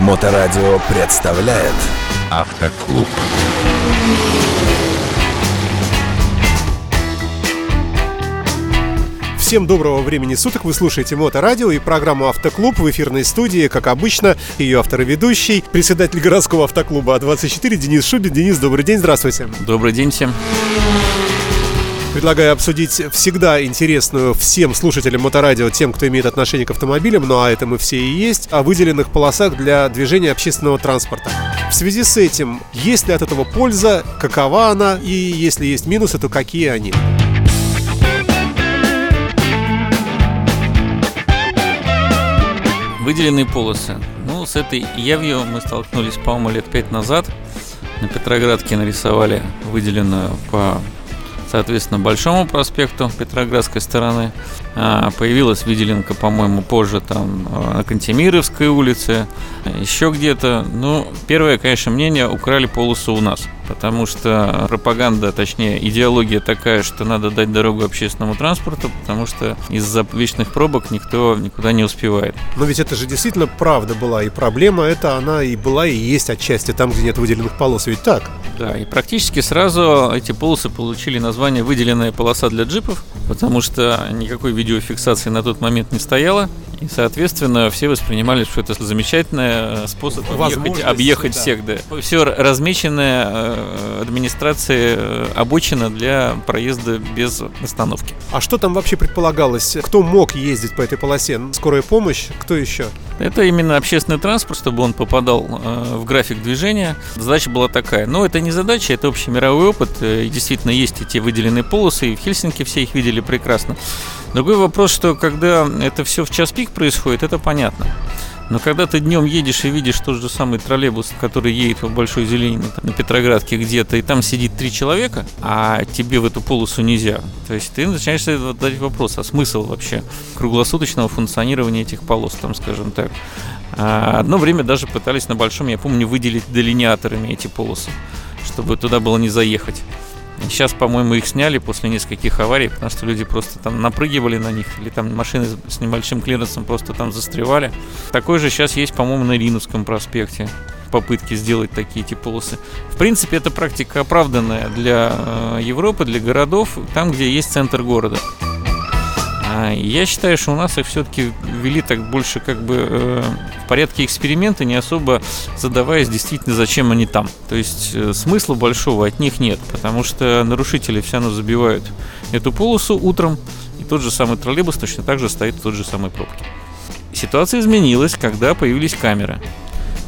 Моторадио представляет Автоклуб. Всем доброго времени суток, вы слушаете Моторадио и программу «Автоклуб» в эфирной студии, как обычно, ее автор и ведущий, председатель городского автоклуба А24 Денис Шубин. Денис, добрый день, здравствуйте. Добрый день всем. Предлагаю обсудить всегда интересную всем слушателям моторадио, тем, кто имеет отношение к автомобилям, ну а это мы все и есть, о выделенных полосах для движения общественного транспорта. В связи с этим, есть ли от этого польза, какова она, и если есть минусы, то какие они? Выделенные полосы. Ну, с этой явью мы столкнулись, по-моему, лет пять назад. На Петроградке нарисовали выделенную по соответственно, Большому проспекту Петроградской стороны. А, появилась выделенка, по-моему, позже там а, на Кантемировской улице, еще где-то. Ну, первое, конечно, мнение, украли полосу у нас потому что пропаганда, точнее идеология такая, что надо дать дорогу общественному транспорту, потому что из-за вечных пробок никто никуда не успевает. Но ведь это же действительно правда была, и проблема эта, она и была, и есть отчасти там, где нет выделенных полос, ведь так? Да, и практически сразу эти полосы получили название «выделенная полоса для джипов», потому что никакой видеофиксации на тот момент не стояло, и, соответственно, все воспринимали, что это замечательный э, способ объехать, объехать да. всех. Да. Все размеченное э, администрацией э, обочина для проезда без остановки. А что там вообще предполагалось? Кто мог ездить по этой полосе? Скорая помощь? Кто еще? Это именно общественный транспорт, чтобы он попадал в график движения. Задача была такая. Но это не задача, это общий мировой опыт. И действительно есть эти выделенные полосы, и в Хельсинки все их видели прекрасно. Другой вопрос, что когда это все в час пик происходит, это понятно. Но когда ты днем едешь и видишь тот же самый троллейбус, который едет в Большой Зелени на Петроградке где-то, и там сидит три человека, а тебе в эту полосу нельзя, то есть ты начинаешь задать вопрос, а смысл вообще круглосуточного функционирования этих полос, там, скажем так. А одно время даже пытались на Большом, я помню, выделить делиниаторами эти полосы, чтобы туда было не заехать. Сейчас, по-моему, их сняли после нескольких аварий, потому что люди просто там напрыгивали на них, или там машины с небольшим клиренсом просто там застревали. Такой же сейчас есть, по-моему, на Риновском проспекте попытки сделать такие эти полосы. В принципе, эта практика оправданная для э, Европы, для городов, там, где есть центр города. А, я считаю, что у нас их все-таки ввели так больше как бы э, в порядке эксперимента, не особо задаваясь действительно, зачем они там. То есть э, смысла большого от них нет, потому что нарушители все равно забивают эту полосу утром, и тот же самый троллейбус точно так же стоит в той же самой пробке. Ситуация изменилась, когда появились камеры.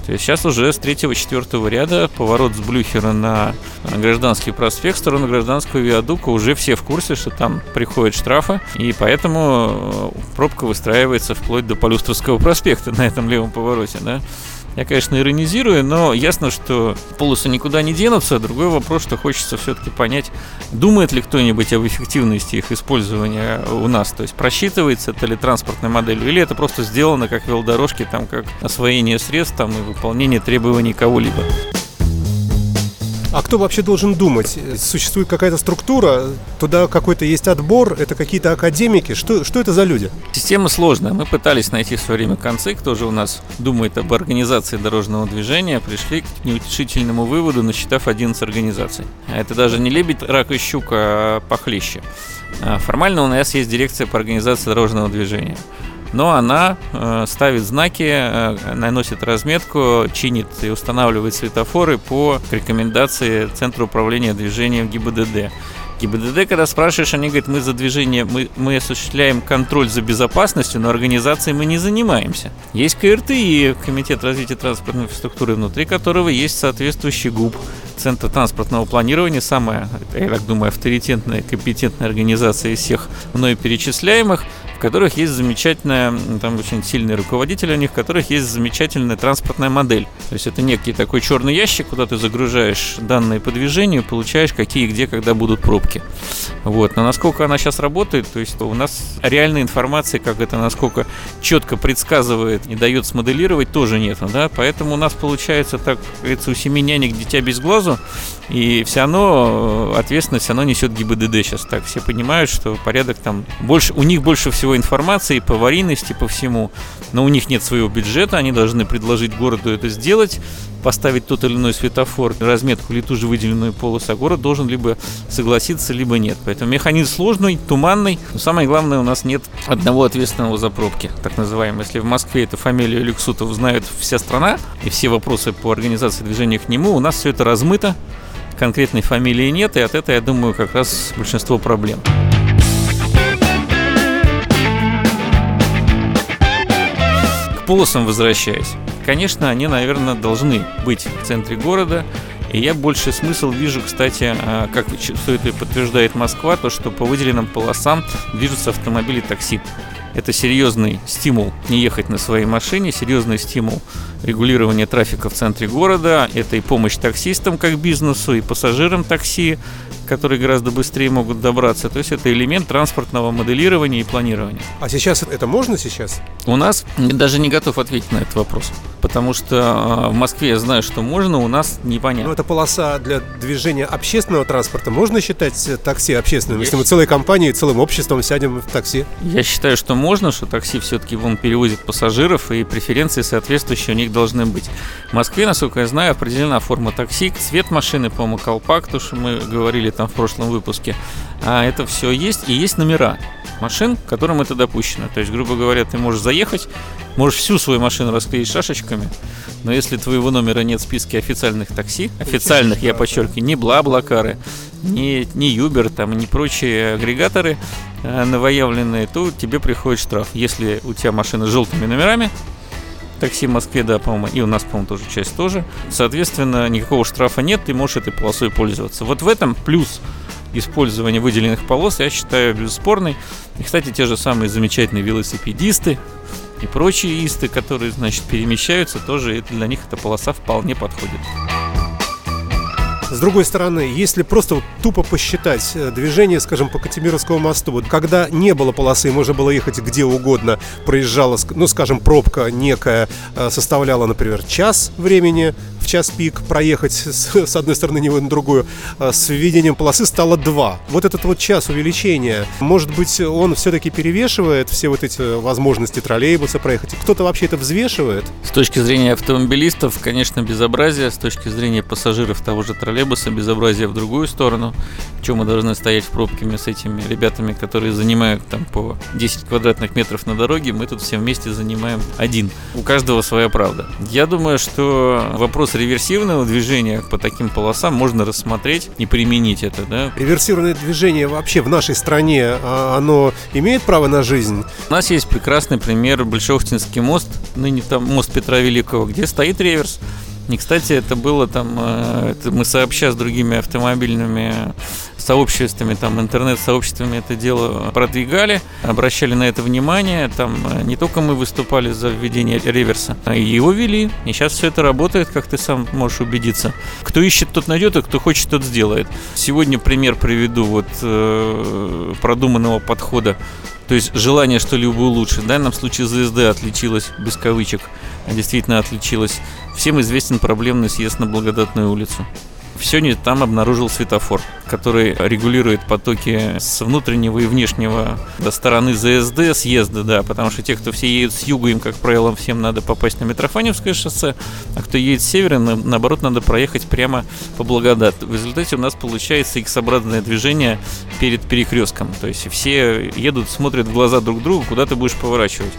То есть сейчас уже с третьего-четвертого ряда поворот с Блюхера на Гражданский проспект в сторону Гражданского виадука уже все в курсе, что там приходят штрафы, и поэтому э, пробка выстраивается вплоть до Полюстровского проспекта на этом левом повороте, да. Я, конечно, иронизирую, но ясно, что полосы никуда не денутся. Другой вопрос, что хочется все-таки понять, думает ли кто-нибудь об эффективности их использования у нас. То есть просчитывается это ли транспортной моделью, или это просто сделано как велодорожки, там, как освоение средств там, и выполнение требований кого-либо. А кто вообще должен думать? Существует какая-то структура, туда какой-то есть отбор, это какие-то академики. Что, что это за люди? Система сложная. Мы пытались найти в свое время концы, кто же у нас думает об организации дорожного движения, пришли к неутешительному выводу, насчитав 11 организаций. А это даже не лебедь, рак и щука, а похлеще. А формально у нас есть дирекция по организации дорожного движения но она э, ставит знаки, э, наносит разметку, чинит и устанавливает светофоры по рекомендации Центра управления движением ГИБДД. ГИБДД, когда спрашиваешь, они говорят, мы за движение, мы, мы осуществляем контроль за безопасностью, но организацией мы не занимаемся. Есть КРТ и Комитет развития транспортной инфраструктуры, внутри которого есть соответствующий ГУП, Центр транспортного планирования, самая, я так думаю, авторитетная, компетентная организация из всех мной перечисляемых, которых есть замечательная, там очень сильный руководитель у них, в которых есть замечательная транспортная модель. То есть это некий такой черный ящик, куда ты загружаешь данные по движению, получаешь какие, где, когда будут пробки. Вот. Но насколько она сейчас работает, то есть у нас реальной информации, как это насколько четко предсказывает и дает смоделировать, тоже нет. Да? Поэтому у нас получается, так говорится, у семи нянек дитя без глазу. И все равно ответственность все равно несет ГИБДД сейчас так. Все понимают, что порядок там больше, у них больше всего информации по аварийности, по всему. Но у них нет своего бюджета, они должны предложить городу это сделать поставить тот или иной светофор, разметку или ту же выделенную полосу, а город должен либо согласиться, либо нет. Поэтому механизм сложный, туманный. Но самое главное, у нас нет одного ответственного за пробки, так называемый. Если в Москве эта фамилия Люксутов знает вся страна, и все вопросы по организации движения к нему, у нас все это размыто, конкретной фамилии нет, и от этого, я думаю, как раз большинство проблем. Полосам возвращаясь. Конечно, они, наверное, должны быть в центре города. И я больше смысл вижу, кстати, а, как все это подтверждает Москва, то, что по выделенным полосам движутся автомобили такси. Это серьезный стимул не ехать на своей машине, серьезный стимул регулирования трафика в центре города. Это и помощь таксистам как бизнесу, и пассажирам такси, которые гораздо быстрее могут добраться. То есть это элемент транспортного моделирования и планирования. А сейчас это можно сейчас? У нас даже не готов ответить на этот вопрос потому что а, в Москве я знаю, что можно, у нас непонятно. Ну, это полоса для движения общественного транспорта. Можно считать такси общественным, я если мы целой компанией, целым обществом сядем в такси? Я считаю, что можно, что такси все-таки вон перевозит пассажиров, и преференции соответствующие у них должны быть. В Москве, насколько я знаю, определена форма такси, цвет машины, по-моему, колпак, то, что мы говорили там в прошлом выпуске. А это все есть, и есть номера машин, которым это допущено. То есть, грубо говоря, ты можешь заехать, можешь всю свою машину расклеить шашечками, но если твоего номера нет в списке официальных такси, официальных, я подчеркиваю, не Бла-Блакары, не, не Юбер, там, не прочие агрегаторы э, новоявленные, то тебе приходит штраф. Если у тебя машина с желтыми номерами, такси в Москве, да, по-моему, и у нас, по-моему, тоже часть тоже. Соответственно, никакого штрафа нет, ты можешь этой полосой пользоваться. Вот в этом плюс использования выделенных полос, я считаю, бесспорный. И, кстати, те же самые замечательные велосипедисты и прочие исты, которые, значит, перемещаются, тоже для них эта полоса вполне подходит. С другой стороны, если просто вот тупо посчитать э, движение, скажем, по Катимировскому мосту, вот когда не было полосы, можно было ехать где угодно, проезжала, ну, скажем, пробка некая э, составляла, например, час времени, в час пик проехать с, с одной стороны него на другую, а с введением полосы стало 2. Вот этот вот час увеличения, может быть, он все-таки перевешивает все вот эти возможности троллейбуса проехать? Кто-то вообще это взвешивает? С точки зрения автомобилистов, конечно, безобразие. С точки зрения пассажиров того же троллейбуса, безобразие в другую сторону. Чем мы должны стоять в пробке с этими ребятами, которые занимают там по 10 квадратных метров на дороге, мы тут все вместе занимаем один. У каждого своя правда. Я думаю, что вопрос вопрос реверсивного движения по таким полосам можно рассмотреть и применить это, да? Реверсивное движение вообще в нашей стране, а, оно имеет право на жизнь? У нас есть прекрасный пример Большохтинский мост, ныне там мост Петра Великого, где стоит реверс. И, кстати, это было там, э, это мы сообща с другими автомобильными сообществами, там, интернет-сообществами это дело продвигали, обращали на это внимание. Там э, не только мы выступали за введение реверса, а и его вели. И сейчас все это работает, как ты сам можешь убедиться. Кто ищет, тот найдет, а кто хочет, тот сделает. Сегодня пример приведу вот э, продуманного подхода то есть желание что-либо улучшить. В данном случае ЗСД отличилась, без кавычек, действительно отличилась. Всем известен проблемный съезд на Благодатную улицу сегодня там обнаружил светофор, который регулирует потоки с внутреннего и внешнего до стороны ЗСД, съезда, да, потому что те, кто все едут с юга, им, как правило, всем надо попасть на Митрофаневское шоссе, а кто едет с севера, наоборот, надо проехать прямо по Благодат. В результате у нас получается X-образное движение перед перекрестком, то есть все едут, смотрят в глаза друг другу, куда ты будешь поворачивать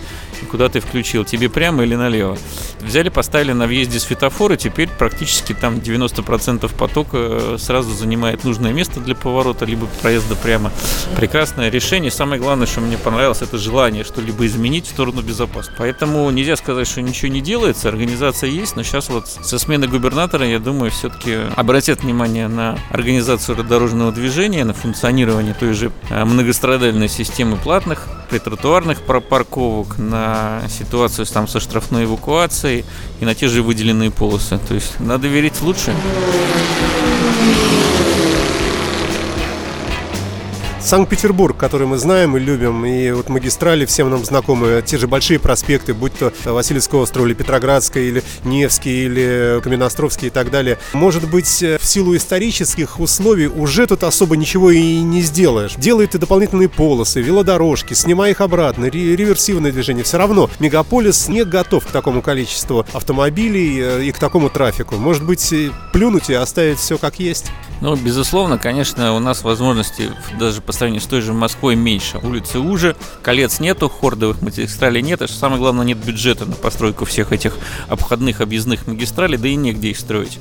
куда ты включил, тебе прямо или налево. Взяли, поставили на въезде светофор, и теперь практически там 90% потока э, сразу занимает нужное место для поворота, либо проезда прямо. Прекрасное решение. Самое главное, что мне понравилось, это желание что-либо изменить в сторону безопасности. Поэтому нельзя сказать, что ничего не делается, организация есть, но сейчас вот со смены губернатора, я думаю, все-таки обратят внимание на организацию дорожного движения, на функционирование той же э, многострадальной системы платных притротуарных парковок, на ситуацию там со штрафной эвакуацией и на те же выделенные полосы. То есть надо верить в лучшее. Санкт-Петербург, который мы знаем и любим, и вот магистрали всем нам знакомы, те же большие проспекты, будь то Васильевский остров или Петроградская, или Невский, или Каменноостровский и так далее. Может быть, в силу исторических условий уже тут особо ничего и не сделаешь. Делай ты дополнительные полосы, велодорожки, снимай их обратно, реверсивное движение. Все равно мегаполис не готов к такому количеству автомобилей э, и к такому трафику. Может быть, плюнуть и оставить все как есть? Ну, безусловно, конечно, у нас возможности даже по сравнению с той же Москвой меньше. Улицы уже, колец нету, хордовых магистралей нет, а что самое главное, нет бюджета на постройку всех этих обходных объездных магистралей, да и негде их строить.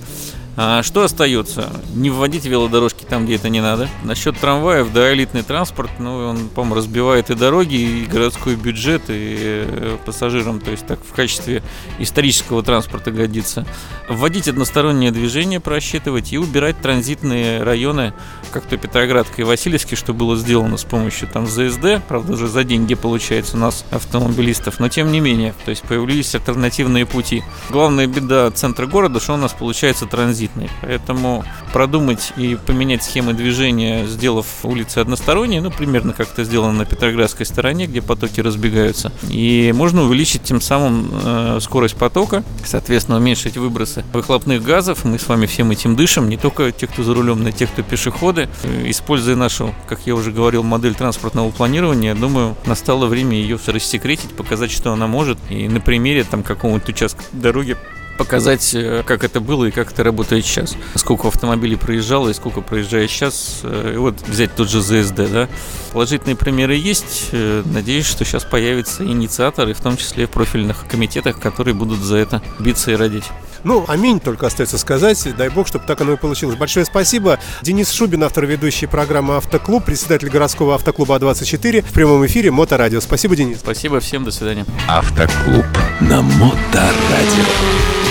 А что остается? Не вводить велодорожки там, где это не надо. Насчет трамваев, да, элитный транспорт, ну, он, по-моему, разбивает и дороги, и городской бюджет, и э, пассажирам, то есть так в качестве исторического транспорта годится. Вводить одностороннее движение, просчитывать и убирать транзитные районы, как то Петроградка и Васильевский, что было сделано с помощью там ЗСД, правда, уже за деньги получается у нас автомобилистов, но тем не менее, то есть появились альтернативные пути. Главная беда центра города, что у нас получается транзит транзитной. Поэтому продумать и поменять схемы движения, сделав улицы односторонние, ну, примерно как это сделано на Петроградской стороне, где потоки разбегаются. И можно увеличить тем самым э, скорость потока, соответственно, уменьшить выбросы выхлопных газов. Мы с вами всем этим дышим, не только те, кто за рулем, но и те, кто пешеходы. Используя нашу, как я уже говорил, модель транспортного планирования, я думаю, настало время ее рассекретить, показать, что она может. И на примере там какого-нибудь участка дороги показать, э, как это было и как это работает сейчас. Сколько автомобилей проезжало и сколько проезжает сейчас. Э, и вот взять тот же ЗСД, да. Положительные примеры есть. Э, надеюсь, что сейчас появятся инициаторы, в том числе в профильных комитетах, которые будут за это биться и родить. Ну, аминь только остается сказать. Дай бог, чтобы так оно и получилось. Большое спасибо. Денис Шубин, автор ведущей программы «Автоклуб», председатель городского автоклуба А24 в прямом эфире Моторадио. Спасибо, Денис. Спасибо всем, до свидания. Автоклуб на Моторадио.